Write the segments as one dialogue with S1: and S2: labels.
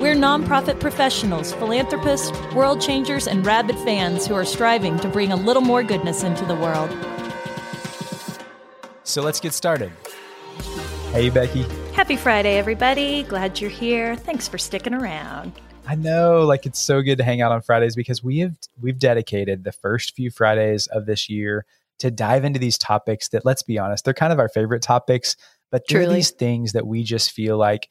S1: We're nonprofit professionals, philanthropists, world changers, and rabid fans who are striving to bring a little more goodness into the world.
S2: So, let's get started. Hey, Becky.
S1: Happy Friday, everybody. Glad you're here. Thanks for sticking around.
S2: I know, like it's so good to hang out on Fridays because we have we've dedicated the first few Fridays of this year to dive into these topics that let's be honest, they're kind of our favorite topics, but they're Truly. these things that we just feel like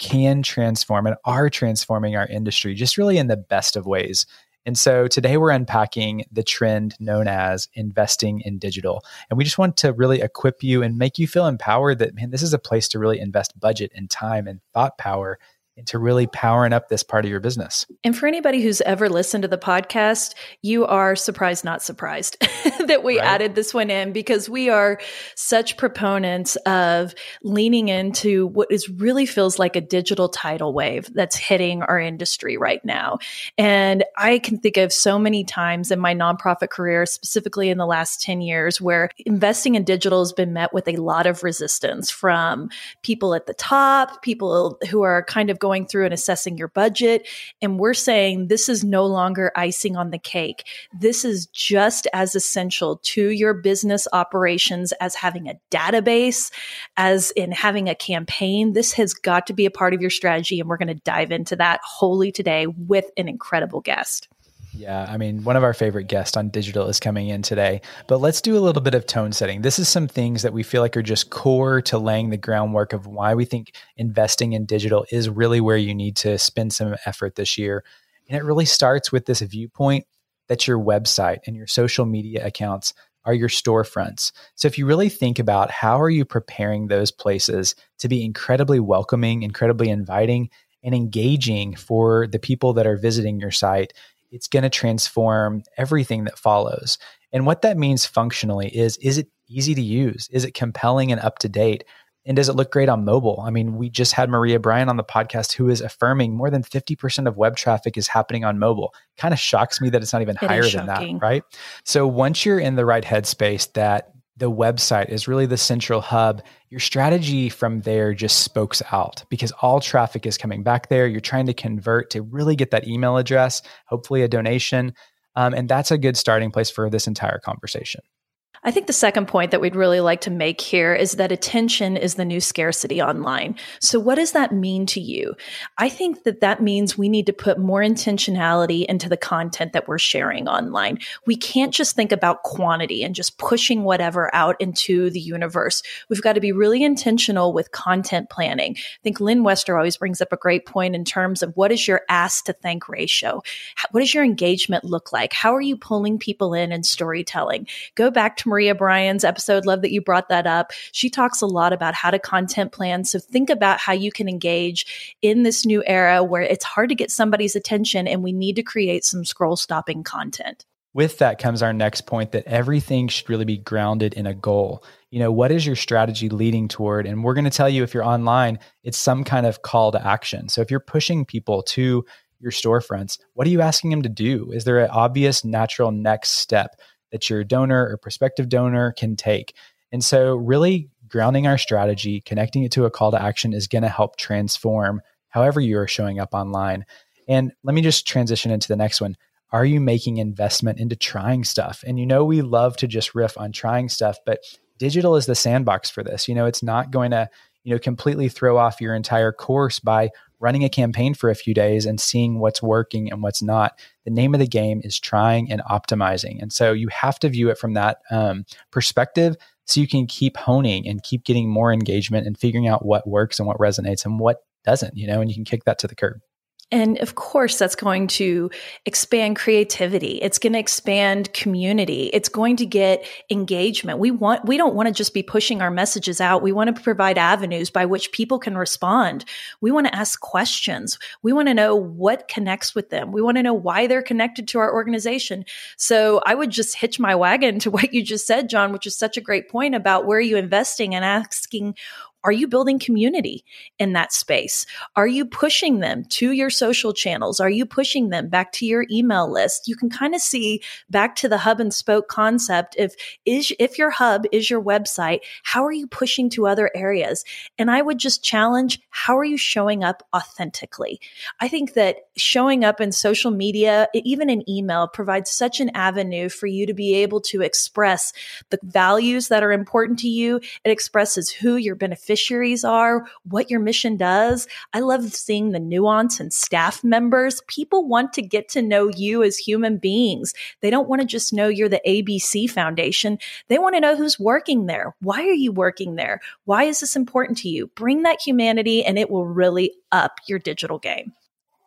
S2: can transform and are transforming our industry just really in the best of ways. And so today we're unpacking the trend known as investing in digital. And we just want to really equip you and make you feel empowered that, man, this is a place to really invest budget and time and thought power into really powering up this part of your business.
S1: And for anybody who's ever listened to the podcast, you are surprised, not surprised that we right. added this one in because we are such proponents of leaning into what is really feels like a digital tidal wave that's hitting our industry right now. And I can think of so many times in my nonprofit career, specifically in the last 10 years, where investing in digital has been met with a lot of resistance from people at the top, people who are kind of going going through and assessing your budget. And we're saying this is no longer icing on the cake. This is just as essential to your business operations as having a database, as in having a campaign. This has got to be a part of your strategy. And we're going to dive into that wholly today with an incredible guest.
S2: Yeah, I mean, one of our favorite guests on digital is coming in today. But let's do a little bit of tone setting. This is some things that we feel like are just core to laying the groundwork of why we think investing in digital is really where you need to spend some effort this year. And it really starts with this viewpoint that your website and your social media accounts are your storefronts. So if you really think about how are you preparing those places to be incredibly welcoming, incredibly inviting, and engaging for the people that are visiting your site, it's going to transform everything that follows. And what that means functionally is is it easy to use? Is it compelling and up to date? And does it look great on mobile? I mean, we just had Maria Bryan on the podcast who is affirming more than 50% of web traffic is happening on mobile. Kind of shocks me that it's not even it higher than that, right? So once you're in the right headspace that the website is really the central hub, your strategy from there just spokes out because all traffic is coming back there. You're trying to convert to really get that email address, hopefully a donation. Um, and that's a good starting place for this entire conversation.
S1: I think the second point that we'd really like to make here is that attention is the new scarcity online. So, what does that mean to you? I think that that means we need to put more intentionality into the content that we're sharing online. We can't just think about quantity and just pushing whatever out into the universe. We've got to be really intentional with content planning. I think Lynne Wester always brings up a great point in terms of what is your ask to thank ratio? What does your engagement look like? How are you pulling people in and storytelling? Go back to Maria Bryan's episode. Love that you brought that up. She talks a lot about how to content plan. So think about how you can engage in this new era where it's hard to get somebody's attention and we need to create some scroll stopping content.
S2: With that comes our next point that everything should really be grounded in a goal. You know, what is your strategy leading toward? And we're going to tell you if you're online, it's some kind of call to action. So if you're pushing people to your storefronts, what are you asking them to do? Is there an obvious, natural next step? That your donor or prospective donor can take. And so, really grounding our strategy, connecting it to a call to action is going to help transform however you are showing up online. And let me just transition into the next one. Are you making investment into trying stuff? And you know, we love to just riff on trying stuff, but digital is the sandbox for this. You know, it's not going to, you know, completely throw off your entire course by running a campaign for a few days and seeing what's working and what's not. The name of the game is trying and optimizing. And so you have to view it from that um, perspective so you can keep honing and keep getting more engagement and figuring out what works and what resonates and what doesn't, you know, and you can kick that to the curb.
S1: And of course, that's going to expand creativity. It's going to expand community. It's going to get engagement. We want, we don't want to just be pushing our messages out. We want to provide avenues by which people can respond. We want to ask questions. We want to know what connects with them. We want to know why they're connected to our organization. So I would just hitch my wagon to what you just said, John, which is such a great point about where are you investing and asking are you building community in that space? Are you pushing them to your social channels? Are you pushing them back to your email list? You can kind of see back to the hub and spoke concept. If is if your hub is your website, how are you pushing to other areas? And I would just challenge, how are you showing up authentically? I think that showing up in social media, even in email, provides such an avenue for you to be able to express the values that are important to you. It expresses who your beneficiaries beneficiaries are, what your mission does. I love seeing the nuance and staff members. People want to get to know you as human beings. They don't want to just know you're the ABC Foundation. They want to know who's working there. Why are you working there? Why is this important to you? Bring that humanity and it will really up your digital game.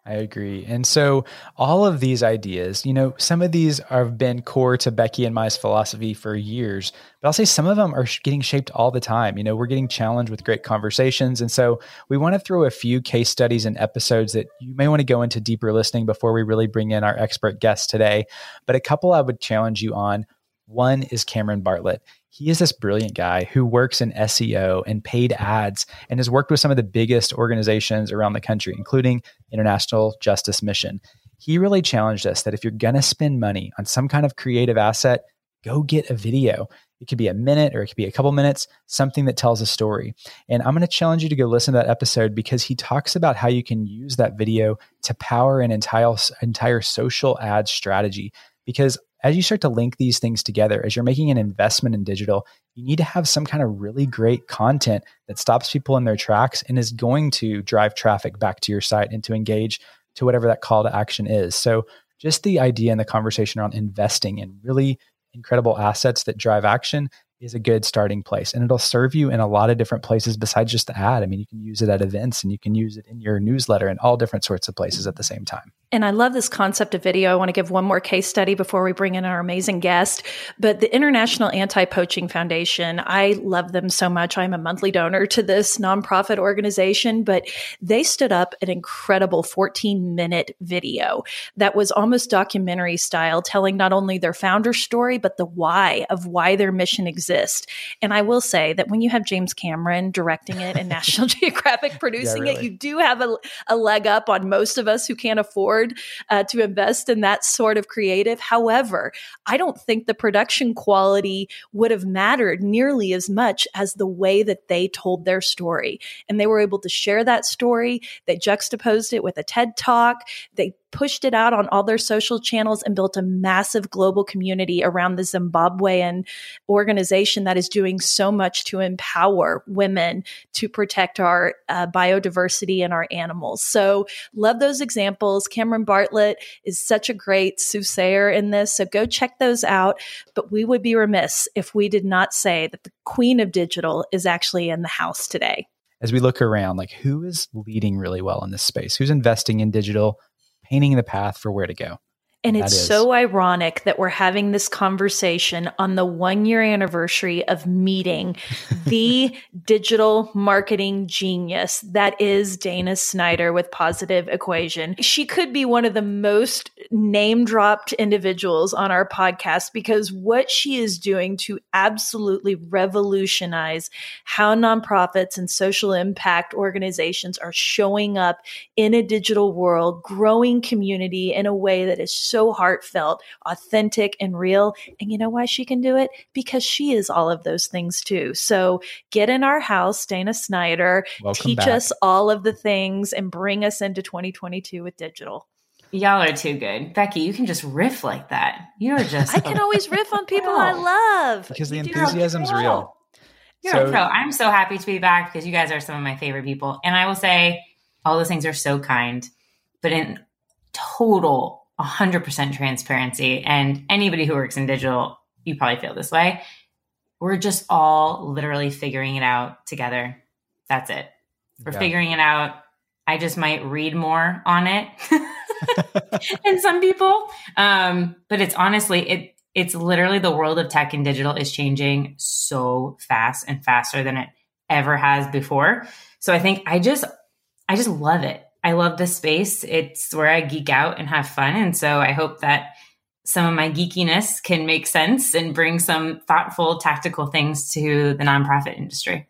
S2: I agree. And so all of these ideas, you know, some of these have been core to Becky and my philosophy for years, but I'll say some of them are getting shaped all the time. You know, we're getting challenged with great conversations. And so we want to throw a few case studies and episodes that you may want to go into deeper listening before we really bring in our expert guest today. But a couple I would challenge you on. One is Cameron Bartlett he is this brilliant guy who works in SEO and paid ads and has worked with some of the biggest organizations around the country, including International Justice Mission. He really challenged us that if you're going to spend money on some kind of creative asset, go get a video. It could be a minute or it could be a couple minutes, something that tells a story. And I'm going to challenge you to go listen to that episode because he talks about how you can use that video to power an entire entire social ad strategy because as you start to link these things together, as you're making an investment in digital, you need to have some kind of really great content that stops people in their tracks and is going to drive traffic back to your site and to engage to whatever that call to action is. So, just the idea and the conversation around investing in really incredible assets that drive action is a good starting place and it'll serve you in a lot of different places besides just the ad. I mean, you can use it at events and you can use it in your newsletter and all different sorts of places at the same time.
S1: And I love this concept of video. I want to give one more case study before we bring in our amazing guest. But the International Anti Poaching Foundation, I love them so much. I'm a monthly donor to this nonprofit organization, but they stood up an incredible 14 minute video that was almost documentary style, telling not only their founder story, but the why of why their mission exists. And I will say that when you have James Cameron directing it and National Geographic producing yeah, really. it, you do have a, a leg up on most of us who can't afford afford uh, to invest in that sort of creative. However, I don't think the production quality would have mattered nearly as much as the way that they told their story. And they were able to share that story. They juxtaposed it with a TED talk. They pushed it out on all their social channels and built a massive global community around the Zimbabwean organization that is doing so much to empower women to protect our uh, biodiversity and our animals. So, love those examples. Cameron Bartlett is such a great soothsayer in this. So, go check those out. But we would be remiss if we did not say that the queen of digital is actually in the house today
S2: as we look around, like who is leading really well in this space? Who's investing in digital? Painting the path for where to go.
S1: And it's so ironic that we're having this conversation on the one year anniversary of meeting the digital marketing genius that is Dana Snyder with Positive Equation. She could be one of the most name dropped individuals on our podcast because what she is doing to absolutely revolutionize how nonprofits and social impact organizations are showing up in a digital world, growing community in a way that is so heartfelt, authentic, and real. And you know why she can do it? Because she is all of those things too. So get in our house, Dana Snyder, Welcome teach back. us all of the things and bring us into 2022 with digital.
S3: Y'all are too good. Becky, you can just riff like that. You're just
S1: I can always riff on people I love.
S2: Because the enthusiasm's real.
S3: You're so, a pro. I'm so happy to be back because you guys are some of my favorite people. And I will say all those things are so kind, but in total 100% transparency. And anybody who works in digital, you probably feel this way. We're just all literally figuring it out together. That's it. We're yeah. figuring it out. I just might read more on it than some people. Um, but it's honestly, it it's literally the world of tech and digital is changing so fast and faster than it ever has before. So I think I just I just love it. I love the space. It's where I geek out and have fun. And so I hope that some of my geekiness can make sense and bring some thoughtful, tactical things to the nonprofit industry.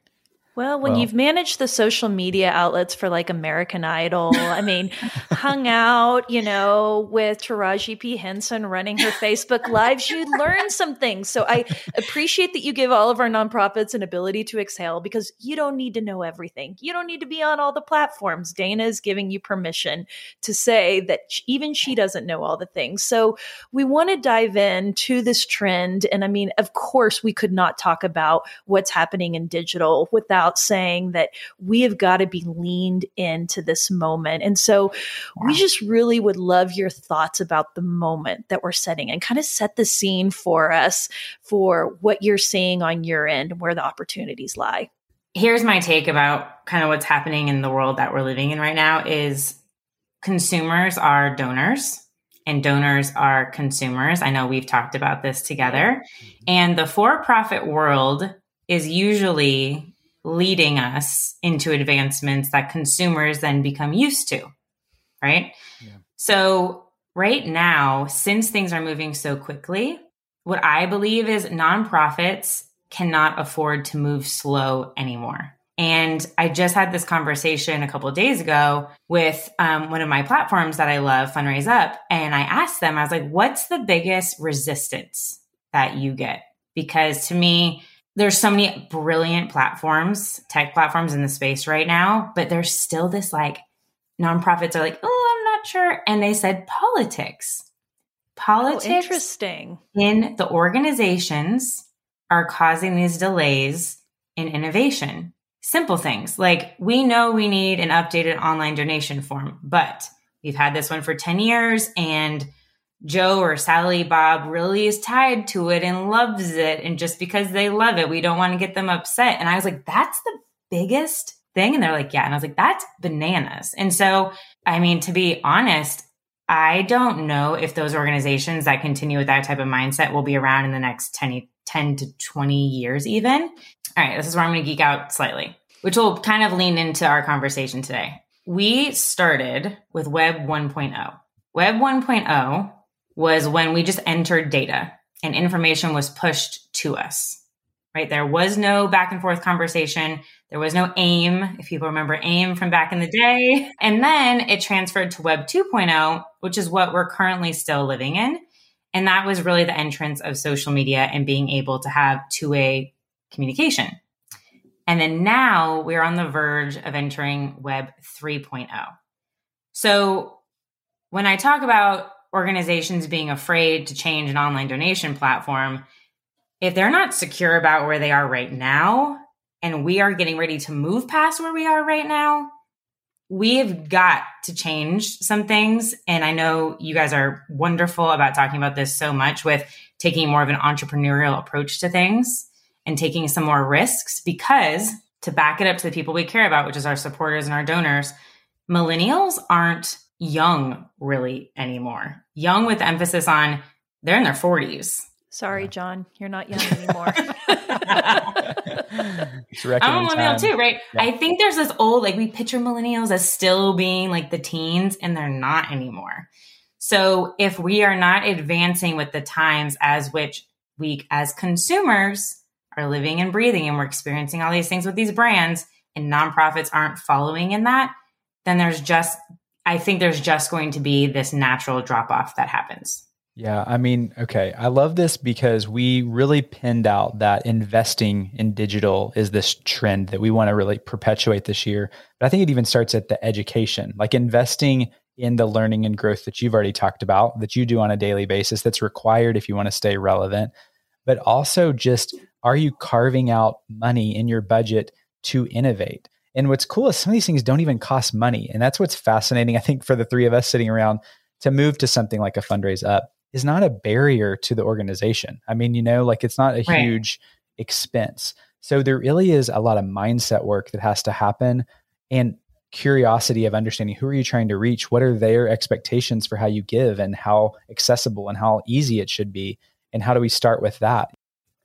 S1: Well, when well, you've managed the social media outlets for like American Idol, I mean, hung out, you know, with Taraji P. Henson running her Facebook lives, you learn some things. So I appreciate that you give all of our nonprofits an ability to exhale because you don't need to know everything. You don't need to be on all the platforms. Dana is giving you permission to say that even she doesn't know all the things. So we want to dive into this trend. And I mean, of course, we could not talk about what's happening in digital without about saying that we have got to be leaned into this moment. And so wow. we just really would love your thoughts about the moment that we're setting and kind of set the scene for us for what you're seeing on your end and where the opportunities lie.
S3: Here's my take about kind of what's happening in the world that we're living in right now is consumers are donors and donors are consumers. I know we've talked about this together. And the for profit world is usually leading us into advancements that consumers then become used to, right? Yeah. So, right now, since things are moving so quickly, what I believe is nonprofits cannot afford to move slow anymore. And I just had this conversation a couple of days ago with um, one of my platforms that I love, Fundraise Up. And I asked them, I was like, what's the biggest resistance that you get? Because to me, there's so many brilliant platforms, tech platforms in the space right now, but there's still this like nonprofits are like, oh, I'm not sure. And they said politics. Oh, politics oh,
S1: interesting.
S3: in the organizations are causing these delays in innovation. Simple things like we know we need an updated online donation form, but we've had this one for 10 years and Joe or Sally Bob really is tied to it and loves it. And just because they love it, we don't want to get them upset. And I was like, that's the biggest thing. And they're like, yeah. And I was like, that's bananas. And so, I mean, to be honest, I don't know if those organizations that continue with that type of mindset will be around in the next 10, 10 to 20 years, even. All right, this is where I'm going to geek out slightly, which will kind of lean into our conversation today. We started with Web 1.0. Web 1.0 was when we just entered data and information was pushed to us. Right? There was no back and forth conversation. There was no AIM, if people remember AIM from back in the day. And then it transferred to Web 2.0, which is what we're currently still living in. And that was really the entrance of social media and being able to have two way communication. And then now we're on the verge of entering Web 3.0. So when I talk about organizations being afraid to change an online donation platform, if they're not secure about where they are right now, and we are getting ready to move past where we are right now, we have got to change some things. And I know you guys are wonderful about talking about this so much with taking more of an entrepreneurial approach to things and taking some more risks because to back it up to the people we care about, which is our supporters and our donors, millennials aren't young really anymore. Young with emphasis on they're in their 40s.
S1: Sorry, John, you're not young anymore.
S3: I'm a millennial too, right? Yeah. I think there's this old, like we picture millennials as still being like the teens, and they're not anymore. So if we are not advancing with the times as which we as consumers are living and breathing and we're experiencing all these things with these brands and nonprofits aren't following in that, then there's just I think there's just going to be this natural drop off that happens.
S2: Yeah, I mean, okay. I love this because we really pinned out that investing in digital is this trend that we want to really perpetuate this year. But I think it even starts at the education, like investing in the learning and growth that you've already talked about, that you do on a daily basis, that's required if you want to stay relevant. But also, just are you carving out money in your budget to innovate? And what's cool is some of these things don't even cost money. And that's what's fascinating, I think, for the three of us sitting around to move to something like a fundraise up is not a barrier to the organization. I mean, you know, like it's not a right. huge expense. So there really is a lot of mindset work that has to happen. And curiosity of understanding who are you trying to reach? What are their expectations for how you give and how accessible and how easy it should be? And how do we start with that?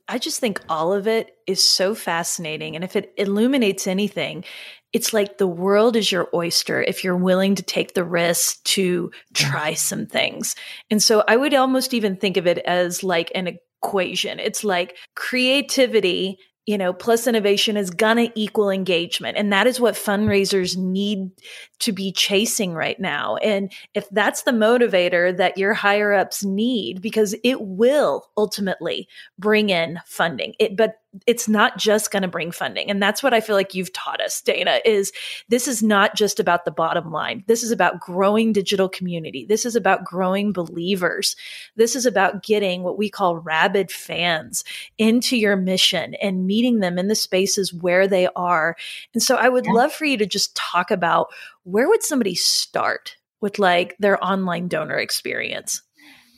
S1: I just think all of it is so fascinating. And if it illuminates anything, it's like the world is your oyster if you're willing to take the risk to try some things. And so I would almost even think of it as like an equation. It's like creativity you know, plus innovation is gonna equal engagement. And that is what fundraisers need to be chasing right now. And if that's the motivator that your higher ups need, because it will ultimately bring in funding. It, but it's not just going to bring funding. And that's what I feel like you've taught us, Dana, is this is not just about the bottom line. This is about growing digital community. This is about growing believers. This is about getting what we call rabid fans into your mission and meeting them in the spaces where they are. And so I would yeah. love for you to just talk about where would somebody start with like their online donor experience?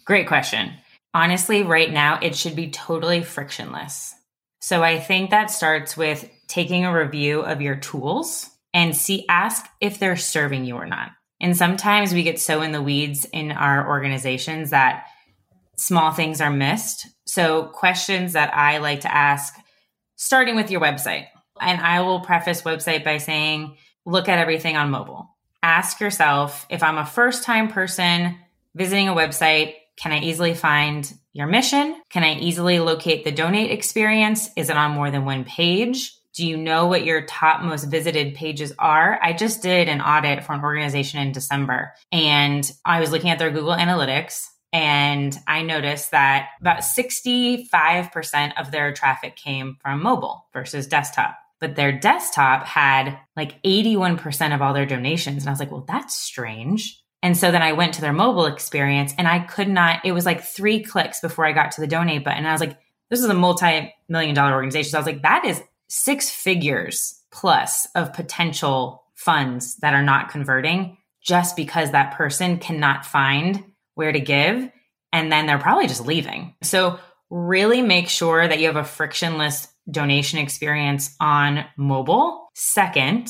S3: Great question. Honestly, right now, it should be totally frictionless so I think that starts with taking a review of your tools and see ask if they're serving you or not. And sometimes we get so in the weeds in our organizations that small things are missed. So questions that I like to ask starting with your website. And I will preface website by saying look at everything on mobile. Ask yourself if I'm a first time person visiting a website, can I easily find your mission? Can I easily locate the donate experience? Is it on more than one page? Do you know what your top most visited pages are? I just did an audit for an organization in December and I was looking at their Google Analytics and I noticed that about 65% of their traffic came from mobile versus desktop. But their desktop had like 81% of all their donations. And I was like, well, that's strange. And so then I went to their mobile experience and I could not, it was like three clicks before I got to the donate button. And I was like, this is a multi million dollar organization. So I was like, that is six figures plus of potential funds that are not converting just because that person cannot find where to give. And then they're probably just leaving. So really make sure that you have a frictionless donation experience on mobile. Second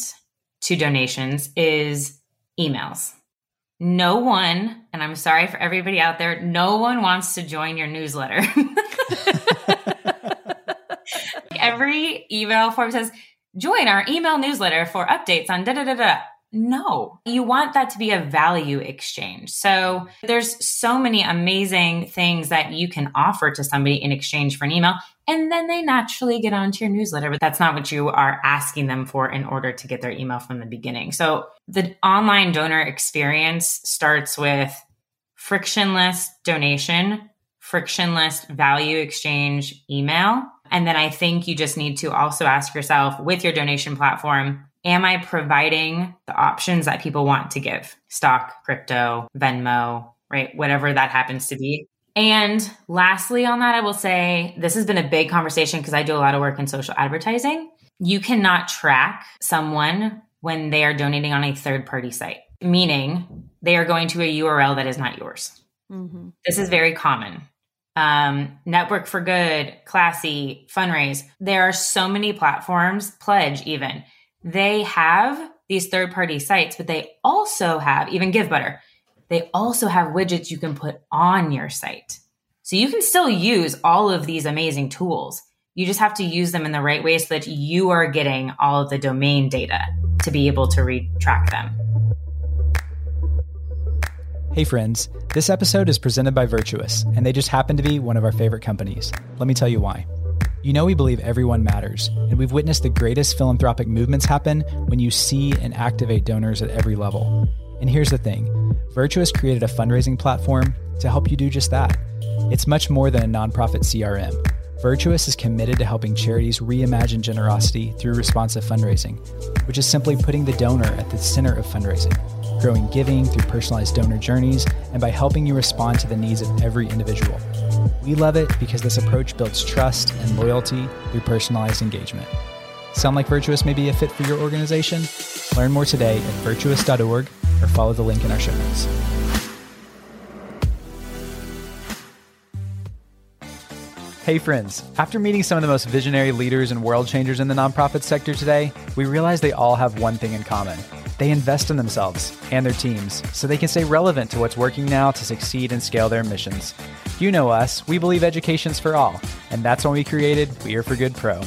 S3: to donations is emails no one, and I'm sorry for everybody out there, no one wants to join your newsletter. Every email form says, join our email newsletter for updates on da da da da. No, you want that to be a value exchange. So there's so many amazing things that you can offer to somebody in exchange for an email. And then they naturally get onto your newsletter, but that's not what you are asking them for in order to get their email from the beginning. So the online donor experience starts with frictionless donation, frictionless value exchange email. And then I think you just need to also ask yourself with your donation platform, am I providing the options that people want to give? Stock, crypto, Venmo, right? Whatever that happens to be. And lastly, on that, I will say this has been a big conversation because I do a lot of work in social advertising. You cannot track someone when they are donating on a third party site, meaning they are going to a URL that is not yours. Mm-hmm. This is very common. Um, Network for Good, Classy, Fundraise. There are so many platforms, Pledge even they have these third party sites, but they also have, even GiveButter, they also have widgets you can put on your site. So you can still use all of these amazing tools. You just have to use them in the right way so that you are getting all of the domain data to be able to retrack them.
S2: Hey, friends. This episode is presented by Virtuous, and they just happen to be one of our favorite companies. Let me tell you why. You know, we believe everyone matters, and we've witnessed the greatest philanthropic movements happen when you see and activate donors at every level. And here's the thing Virtuous created a fundraising platform to help you do just that. It's much more than a nonprofit CRM. Virtuous is committed to helping charities reimagine generosity through responsive fundraising, which is simply putting the donor at the center of fundraising growing giving through personalized donor journeys, and by helping you respond to the needs of every individual. We love it because this approach builds trust and loyalty through personalized engagement. Sound like Virtuous may be a fit for your organization? Learn more today at virtuous.org or follow the link in our show notes. Hey, friends. After meeting some of the most visionary leaders and world changers in the nonprofit sector today, we realize they all have one thing in common They invest in themselves and their teams so they can stay relevant to what's working now to succeed and scale their missions. You know us, we believe education's for all, and that's when we created We Are for Good Pro.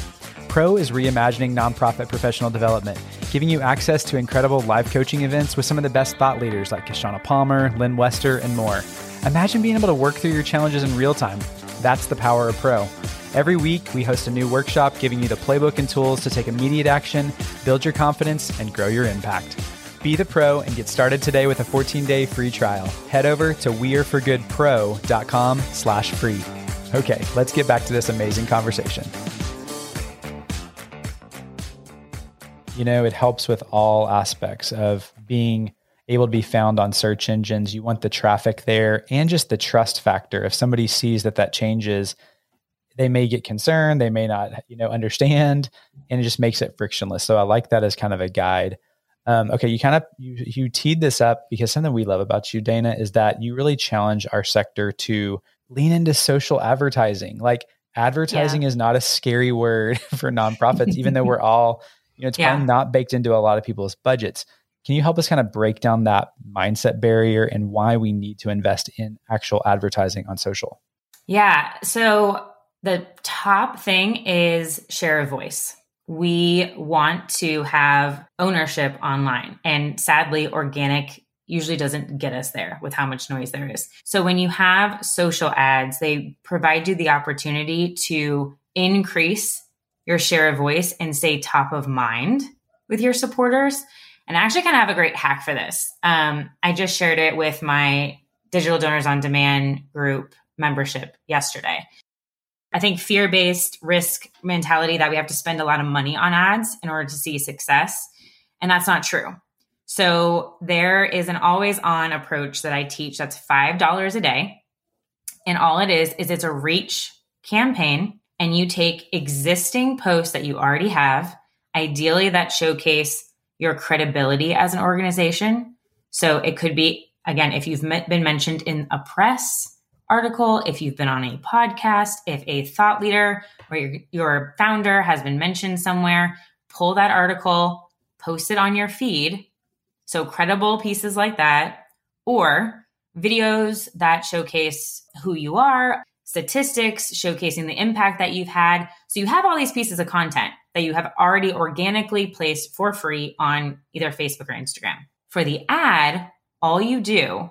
S2: Pro is reimagining nonprofit professional development, giving you access to incredible live coaching events with some of the best thought leaders like Kishshana Palmer, Lynne Wester, and more. Imagine being able to work through your challenges in real time. That's the power of Pro. Every week, we host a new workshop giving you the playbook and tools to take immediate action, build your confidence, and grow your impact. Be the pro and get started today with a 14-day free trial. Head over to weareforgoodpro.com slash free. Okay, let's get back to this amazing conversation. You know, it helps with all aspects of being able to be found on search engines. You want the traffic there and just the trust factor. If somebody sees that that changes – they may get concerned, they may not, you know, understand, and it just makes it frictionless. So I like that as kind of a guide. Um, okay, you kind of you you teed this up because something we love about you, Dana, is that you really challenge our sector to lean into social advertising. Like advertising yeah. is not a scary word for nonprofits, even though we're all, you know, it's yeah. probably not baked into a lot of people's budgets. Can you help us kind of break down that mindset barrier and why we need to invest in actual advertising on social?
S3: Yeah. So the top thing is share a voice. We want to have ownership online. And sadly, organic usually doesn't get us there with how much noise there is. So when you have social ads, they provide you the opportunity to increase your share of voice and stay top of mind with your supporters. And I actually kind of have a great hack for this. Um, I just shared it with my Digital Donors on Demand group membership yesterday. I think fear based risk mentality that we have to spend a lot of money on ads in order to see success. And that's not true. So there is an always on approach that I teach that's $5 a day. And all it is, is it's a reach campaign. And you take existing posts that you already have, ideally that showcase your credibility as an organization. So it could be, again, if you've been mentioned in a press, article, if you've been on a podcast, if a thought leader or your, your founder has been mentioned somewhere, pull that article, post it on your feed. So credible pieces like that, or videos that showcase who you are, statistics showcasing the impact that you've had. So you have all these pieces of content that you have already organically placed for free on either Facebook or Instagram. For the ad, all you do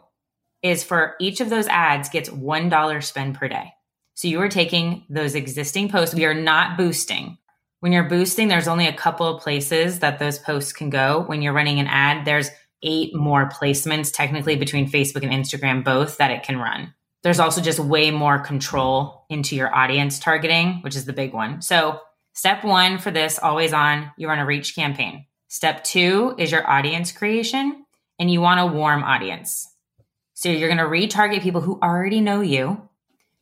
S3: is for each of those ads gets $1 spend per day. So you are taking those existing posts. We are not boosting. When you're boosting, there's only a couple of places that those posts can go. When you're running an ad, there's eight more placements technically between Facebook and Instagram, both that it can run. There's also just way more control into your audience targeting, which is the big one. So, step one for this always on, you run a reach campaign. Step two is your audience creation, and you want a warm audience. So you're going to retarget people who already know you.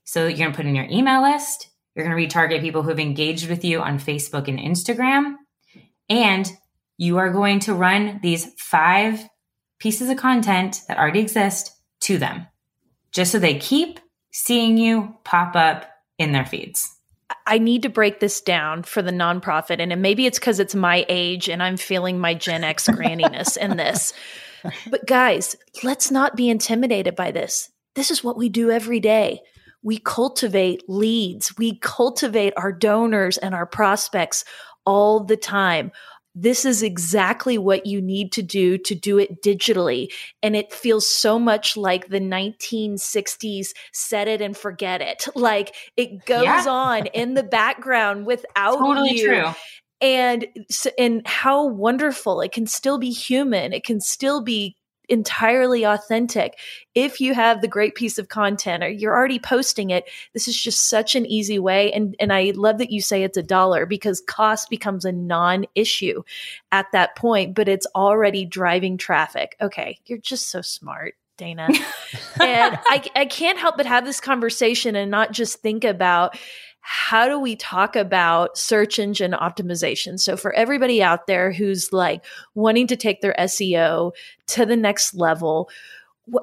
S3: So you're going to put in your email list. You're going to retarget people who have engaged with you on Facebook and Instagram. And you are going to run these five pieces of content that already exist to them, just so they keep seeing you pop up in their feeds.
S1: I need to break this down for the nonprofit. And maybe it's because it's my age and I'm feeling my Gen X granniness in this but guys, let's not be intimidated by this. This is what we do every day. We cultivate leads, we cultivate our donors and our prospects all the time. This is exactly what you need to do to do it digitally. And it feels so much like the 1960s set it and forget it. Like it goes yeah. on in the background without totally you. True and and how wonderful it can still be human it can still be entirely authentic. If you have the great piece of content or you're already posting it this is just such an easy way. And and I love that you say it's a dollar because cost becomes a non-issue at that point but it's already driving traffic. Okay you're just so smart Dana. And I I can't help but have this conversation and not just think about how do we talk about search engine optimization? So, for everybody out there who's like wanting to take their SEO to the next level,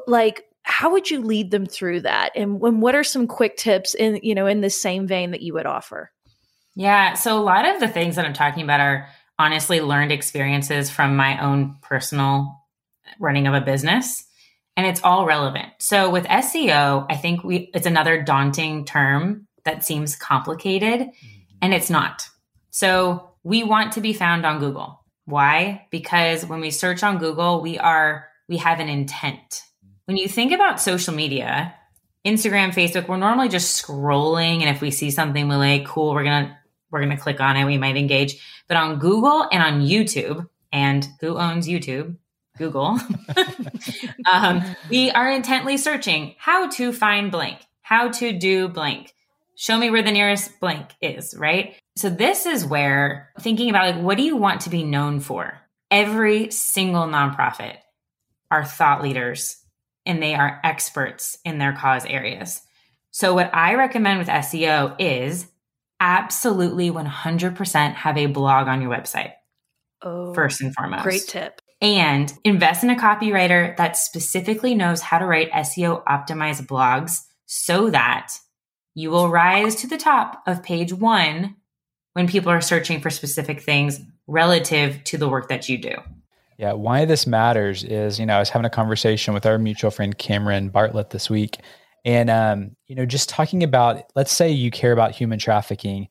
S1: like, how would you lead them through that? And when, what are some quick tips in, you know, in the same vein that you would offer?
S3: Yeah. So, a lot of the things that I'm talking about are honestly learned experiences from my own personal running of a business and it's all relevant. So with SEO, I think we it's another daunting term that seems complicated mm-hmm. and it's not. So we want to be found on Google. Why? Because when we search on Google, we are we have an intent. When you think about social media, Instagram, Facebook, we're normally just scrolling and if we see something we're like, cool, we're going to we're going to click on it, we might engage. But on Google and on YouTube, and who owns YouTube? Google, um, we are intently searching how to find blank, how to do blank. Show me where the nearest blank is, right? So this is where thinking about like, what do you want to be known for? Every single nonprofit are thought leaders and they are experts in their cause areas. So what I recommend with SEO is absolutely 100% have a blog on your website. Oh, first and foremost.
S1: Great tip
S3: and invest in a copywriter that specifically knows how to write SEO optimized blogs so that you will rise to the top of page one when people are searching for specific things relative to the work that you do.
S2: Yeah, why this matters is, you know, I was having a conversation with our mutual friend Cameron Bartlett this week. And, um, you know, just talking about, let's say you care about human trafficking,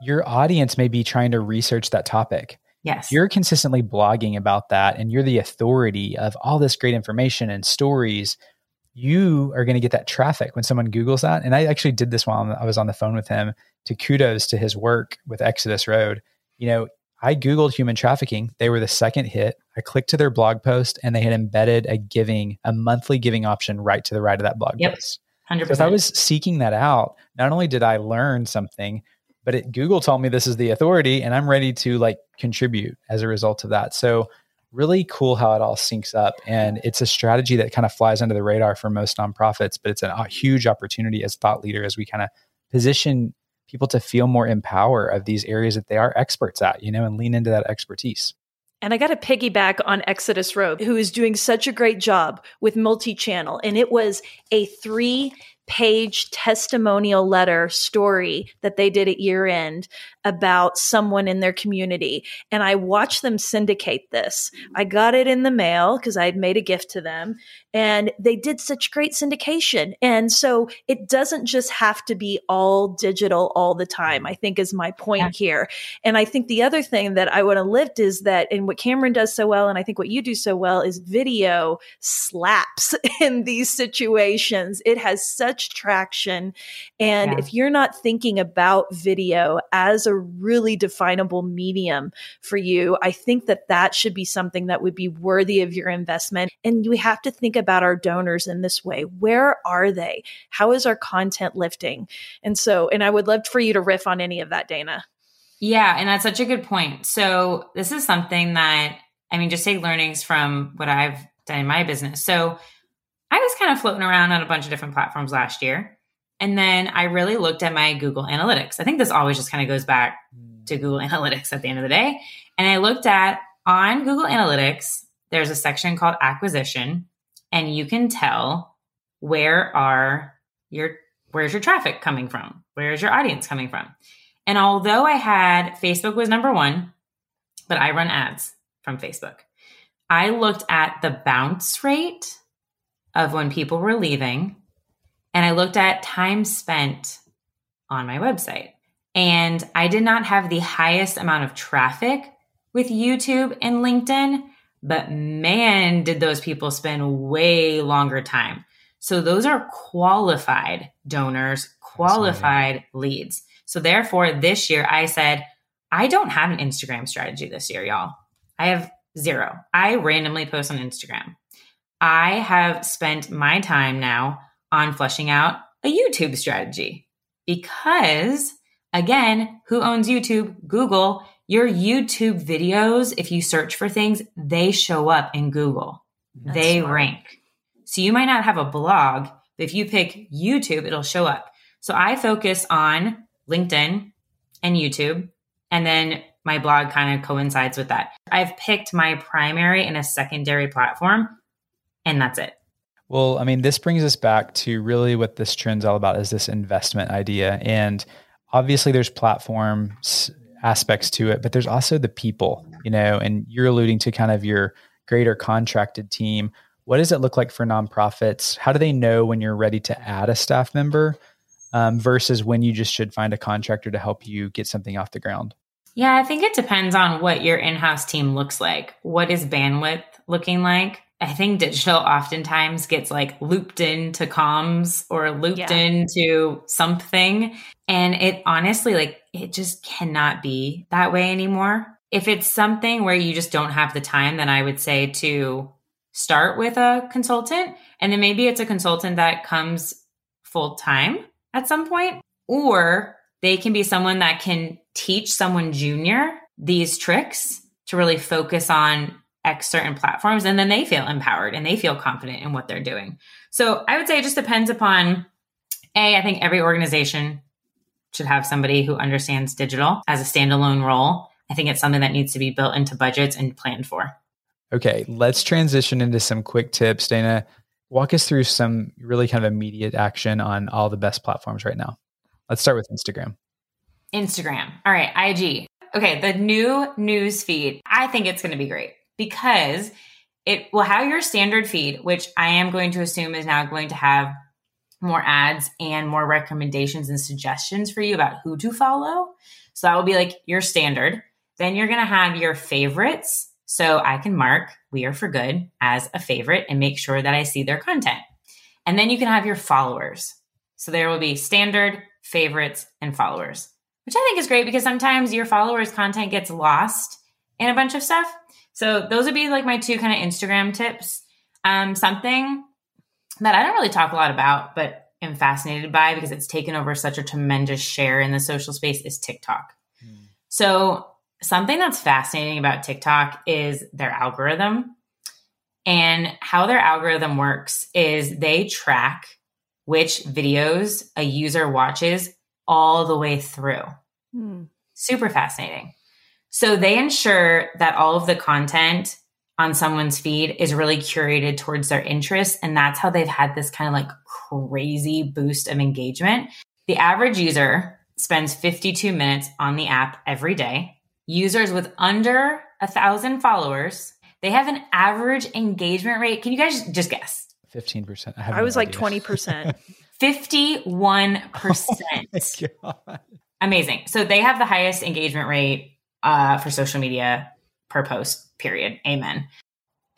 S2: your audience may be trying to research that topic.
S3: Yes.
S2: You're consistently blogging about that and you're the authority of all this great information and stories. You are going to get that traffic when someone Googles that. And I actually did this while I was on the phone with him to kudos to his work with Exodus Road. You know, I Googled human trafficking. They were the second hit. I clicked to their blog post and they had embedded a giving, a monthly giving option right to the right of that blog
S3: yep.
S2: post.
S3: 100%.
S2: So as I was seeking that out, not only did I learn something, but it, Google told me this is the authority and I'm ready to like contribute as a result of that. So really cool how it all syncs up. And it's a strategy that kind of flies under the radar for most nonprofits, but it's a, huge opportunity as thought leader as we kind of position people to feel more empower of these areas that they are experts at, you know, and lean into that expertise.
S1: And I got to piggyback on Exodus Road, who is doing such a great job with multi channel. And it was a three page testimonial letter story that they did at year end about someone in their community. And I watched them syndicate this. I got it in the mail because I had made a gift to them and they did such great syndication. And so it doesn't just have to be all digital all the time, I think is my point yeah. here. And I think the other thing that I want to lift is that, and what Cameron does so well, and I think what you do so well is video slaps in these situations. It has such traction. And yeah. if you're not thinking about video as a really definable medium for you, I think that that should be something that would be worthy of your investment. And we have to think about our donors in this way. Where are they? How is our content lifting? And so, and I would love for you to riff on any of that, Dana.
S3: Yeah, and that's such a good point. So, this is something that, I mean, just take learnings from what I've done in my business. So, I was kind of floating around on a bunch of different platforms last year. And then I really looked at my Google Analytics. I think this always just kind of goes back hmm. to Google Analytics at the end of the day. And I looked at on Google Analytics, there's a section called acquisition and you can tell where are your where's your traffic coming from where's your audience coming from and although i had facebook was number one but i run ads from facebook i looked at the bounce rate of when people were leaving and i looked at time spent on my website and i did not have the highest amount of traffic with youtube and linkedin but man, did those people spend way longer time. So those are qualified donors, qualified leads. So therefore, this year I said, I don't have an Instagram strategy this year, y'all. I have zero. I randomly post on Instagram. I have spent my time now on fleshing out a YouTube strategy because, again, who owns YouTube? Google your YouTube videos, if you search for things, they show up in Google. That's they smart. rank. So you might not have a blog, but if you pick YouTube, it'll show up. So I focus on LinkedIn and YouTube, and then my blog kind of coincides with that. I've picked my primary and a secondary platform, and that's it.
S2: Well, I mean, this brings us back to really what this trend's all about is this investment idea. And obviously, there's platforms aspects to it, but there's also the people, you know, and you're alluding to kind of your greater contracted team. What does it look like for nonprofits? How do they know when you're ready to add a staff member um, versus when you just should find a contractor to help you get something off the ground?
S3: Yeah, I think it depends on what your in house team looks like. What is bandwidth looking like? I think digital oftentimes gets like looped into comms or looped yeah. into something. And it honestly, like, it just cannot be that way anymore. If it's something where you just don't have the time, then I would say to start with a consultant. And then maybe it's a consultant that comes full time at some point, or they can be someone that can teach someone junior these tricks to really focus on X certain platforms and then they feel empowered and they feel confident in what they're doing. So I would say it just depends upon A, I think every organization should have somebody who understands digital as a standalone role. I think it's something that needs to be built into budgets and planned for.
S2: Okay, let's transition into some quick tips. Dana, walk us through some really kind of immediate action on all the best platforms right now. Let's start with Instagram.
S3: Instagram. All right, IG. Okay, the new news feed. I think it's going to be great because it will have your standard feed, which I am going to assume is now going to have more ads and more recommendations and suggestions for you about who to follow. So that will be like your standard. Then you're going to have your favorites. So I can mark We Are for Good as a favorite and make sure that I see their content. And then you can have your followers. So there will be standard, favorites, and followers, which I think is great because sometimes your followers' content gets lost in a bunch of stuff. So those would be like my two kind of Instagram tips. Um, something that I don't really talk a lot about, but am fascinated by because it's taken over such a tremendous share in the social space is TikTok. Mm. So something that's fascinating about TikTok is their algorithm. And how their algorithm works is they track which videos a user watches all the way through. Mm. Super fascinating. So they ensure that all of the content on someone's feed is really curated towards their interests. And that's how they've had this kind of like crazy boost of engagement. The average user spends 52 minutes on the app every day. Users with under a thousand followers, they have an average engagement rate. Can you guys just guess?
S2: 15%.
S1: I, I was no like 20%.
S3: 51%. oh Amazing. So they have the highest engagement rate uh, for social media per post, period. Amen.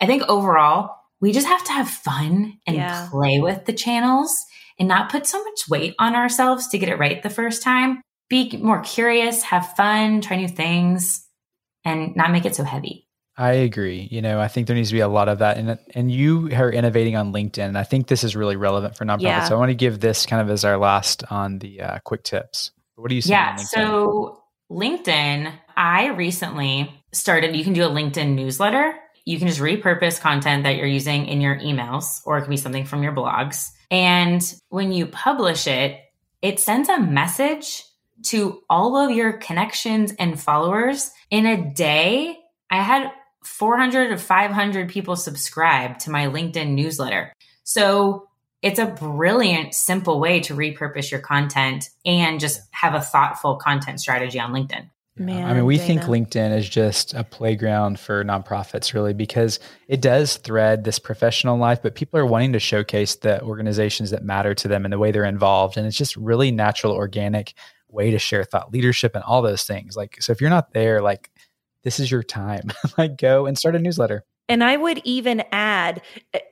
S3: I think overall, we just have to have fun and yeah. play with the channels and not put so much weight on ourselves to get it right the first time. Be more curious, have fun, try new things, and not make it so heavy.
S2: I agree. You know, I think there needs to be a lot of that. And and you are innovating on LinkedIn. And I think this is really relevant for nonprofits. Yeah. So I want to give this kind of as our last on the uh, quick tips. What do you see?
S3: Yeah. So LinkedIn, I recently started, you can do a LinkedIn newsletter. You can just repurpose content that you're using in your emails, or it can be something from your blogs. And when you publish it, it sends a message to all of your connections and followers. In a day, I had 400 to 500 people subscribe to my LinkedIn newsletter. So it's a brilliant, simple way to repurpose your content and just have a thoughtful content strategy on LinkedIn.
S2: Man, I mean, we Dana. think LinkedIn is just a playground for nonprofits, really, because it does thread this professional life, but people are wanting to showcase the organizations that matter to them and the way they're involved. And it's just really natural, organic way to share thought leadership and all those things. Like, so if you're not there, like, this is your time. like, go and start a newsletter.
S1: And I would even add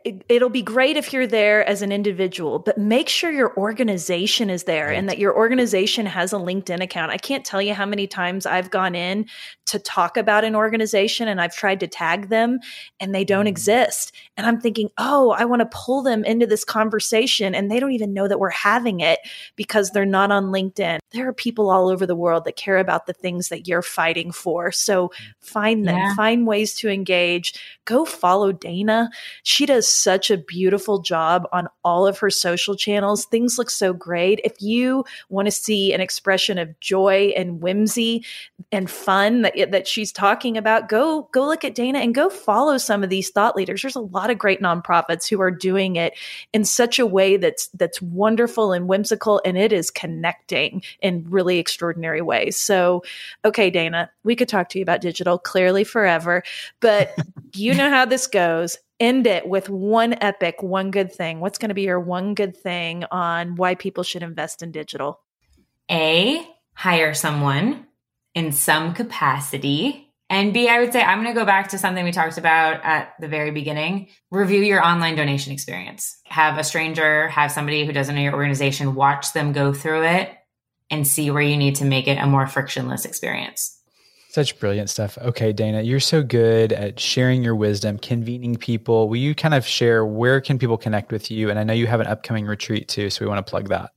S1: it'll be great if you're there as an individual, but make sure your organization is there right. and that your organization has a LinkedIn account. I can't tell you how many times I've gone in to talk about an organization and I've tried to tag them and they don't mm. exist. And I'm thinking, oh, I want to pull them into this conversation and they don't even know that we're having it because they're not on LinkedIn. There are people all over the world that care about the things that you're fighting for. So find them, yeah. find ways to engage go follow Dana. She does such a beautiful job on all of her social channels. Things look so great. If you want to see an expression of joy and whimsy and fun that, that she's talking about, go go look at Dana and go follow some of these thought leaders. There's a lot of great nonprofits who are doing it in such a way that's that's wonderful and whimsical and it is connecting in really extraordinary ways. So, okay, Dana, we could talk to you about digital clearly forever, but you know how this goes. End it with one epic, one good thing. What's going to be your one good thing on why people should invest in digital?
S3: A, hire someone in some capacity. And B, I would say I'm going to go back to something we talked about at the very beginning. Review your online donation experience. Have a stranger, have somebody who doesn't know your organization, watch them go through it and see where you need to make it a more frictionless experience.
S2: Such brilliant stuff. Okay, Dana, you're so good at sharing your wisdom, convening people. Will you kind of share where can people connect with you? And I know you have an upcoming retreat too, so we want to plug that.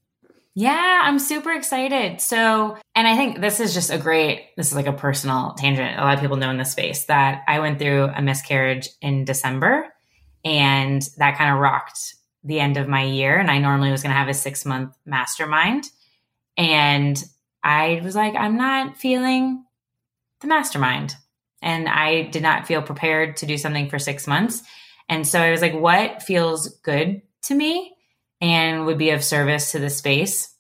S3: Yeah, I'm super excited. So, and I think this is just a great, this is like a personal tangent. A lot of people know in this space that I went through a miscarriage in December and that kind of rocked the end of my year. And I normally was going to have a six month mastermind. And I was like, I'm not feeling the mastermind. And I did not feel prepared to do something for six months. And so I was like, what feels good to me and would be of service to the space?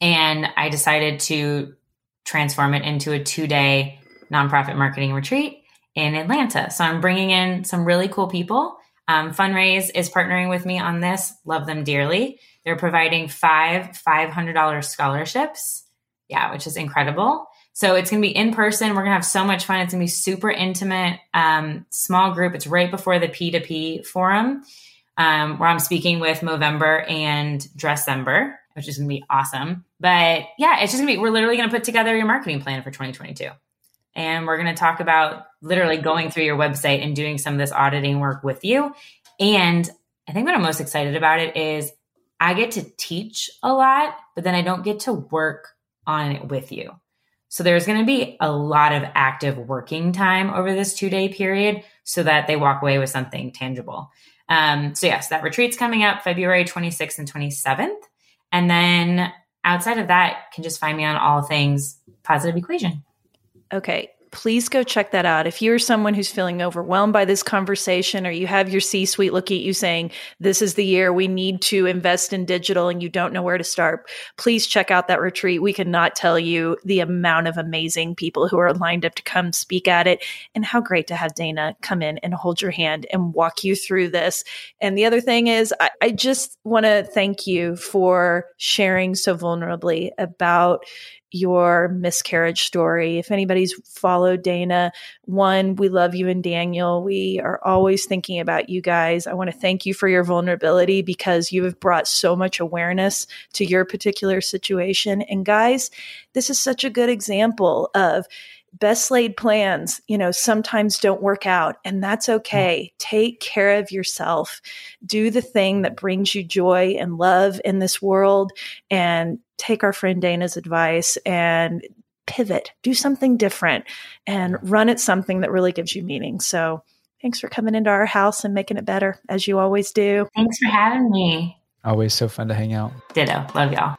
S3: And I decided to transform it into a two day nonprofit marketing retreat in Atlanta. So I'm bringing in some really cool people. Um, Fundraise is partnering with me on this. Love them dearly. They're providing five $500 scholarships. Yeah, which is incredible. So it's going to be in person. We're going to have so much fun. It's going to be super intimate, um, small group. It's right before the P2P forum, um, where I'm speaking with Movember and Dressember, which is going to be awesome. But yeah, it's just going to be, we're literally going to put together your marketing plan for 2022. And we're going to talk about literally going through your website and doing some of this auditing work with you. And I think what I'm most excited about it is I get to teach a lot, but then I don't get to work on it with you. So there's going to be a lot of active working time over this two day period so that they walk away with something tangible. Um, so, yes, that retreat's coming up February 26th and 27th. And then outside of that, can just find me on all things positive equation.
S1: Okay please go check that out. If you're someone who's feeling overwhelmed by this conversation or you have your C suite looking at you saying, this is the year we need to invest in digital and you don't know where to start, please check out that retreat. We cannot tell you the amount of amazing people who are lined up to come speak at it and how great to have Dana come in and hold your hand and walk you through this. And the other thing is, I, I just want to thank you for sharing so vulnerably about your miscarriage story. If anybody's followed Dana, one, we love you and Daniel. We are always thinking about you guys. I want to thank you for your vulnerability because you have brought so much awareness to your particular situation. And guys, this is such a good example of best laid plans, you know, sometimes don't work out, and that's mm. okay. Take care of yourself. Do the thing that brings you joy and love in this world and take our friend Dana's advice and pivot, do something different and run at something that really gives you meaning. So, thanks for coming into our house and making it better as you always do.
S3: Thanks for having me.
S2: Always so fun to hang out.
S3: Ditto. Love y'all.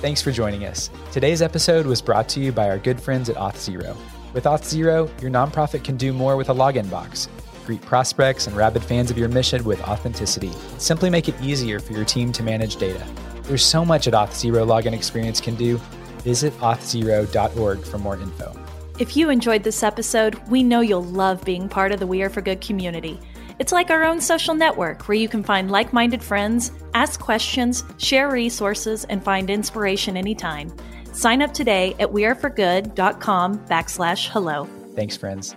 S2: Thanks for joining us. Today's episode was brought to you by our good friends at Auth0. With Auth0, your nonprofit can do more with a login box. Greet prospects and rabid fans of your mission with authenticity. Simply make it easier for your team to manage data. There's so much at Auth0 login experience can do. Visit auth0.org for more info.
S1: If you enjoyed this episode, we know you'll love being part of the We Are for Good community. It's like our own social network where you can find like minded friends, ask questions, share resources, and find inspiration anytime. Sign up today at weareforgood.com backslash hello.
S2: Thanks, friends.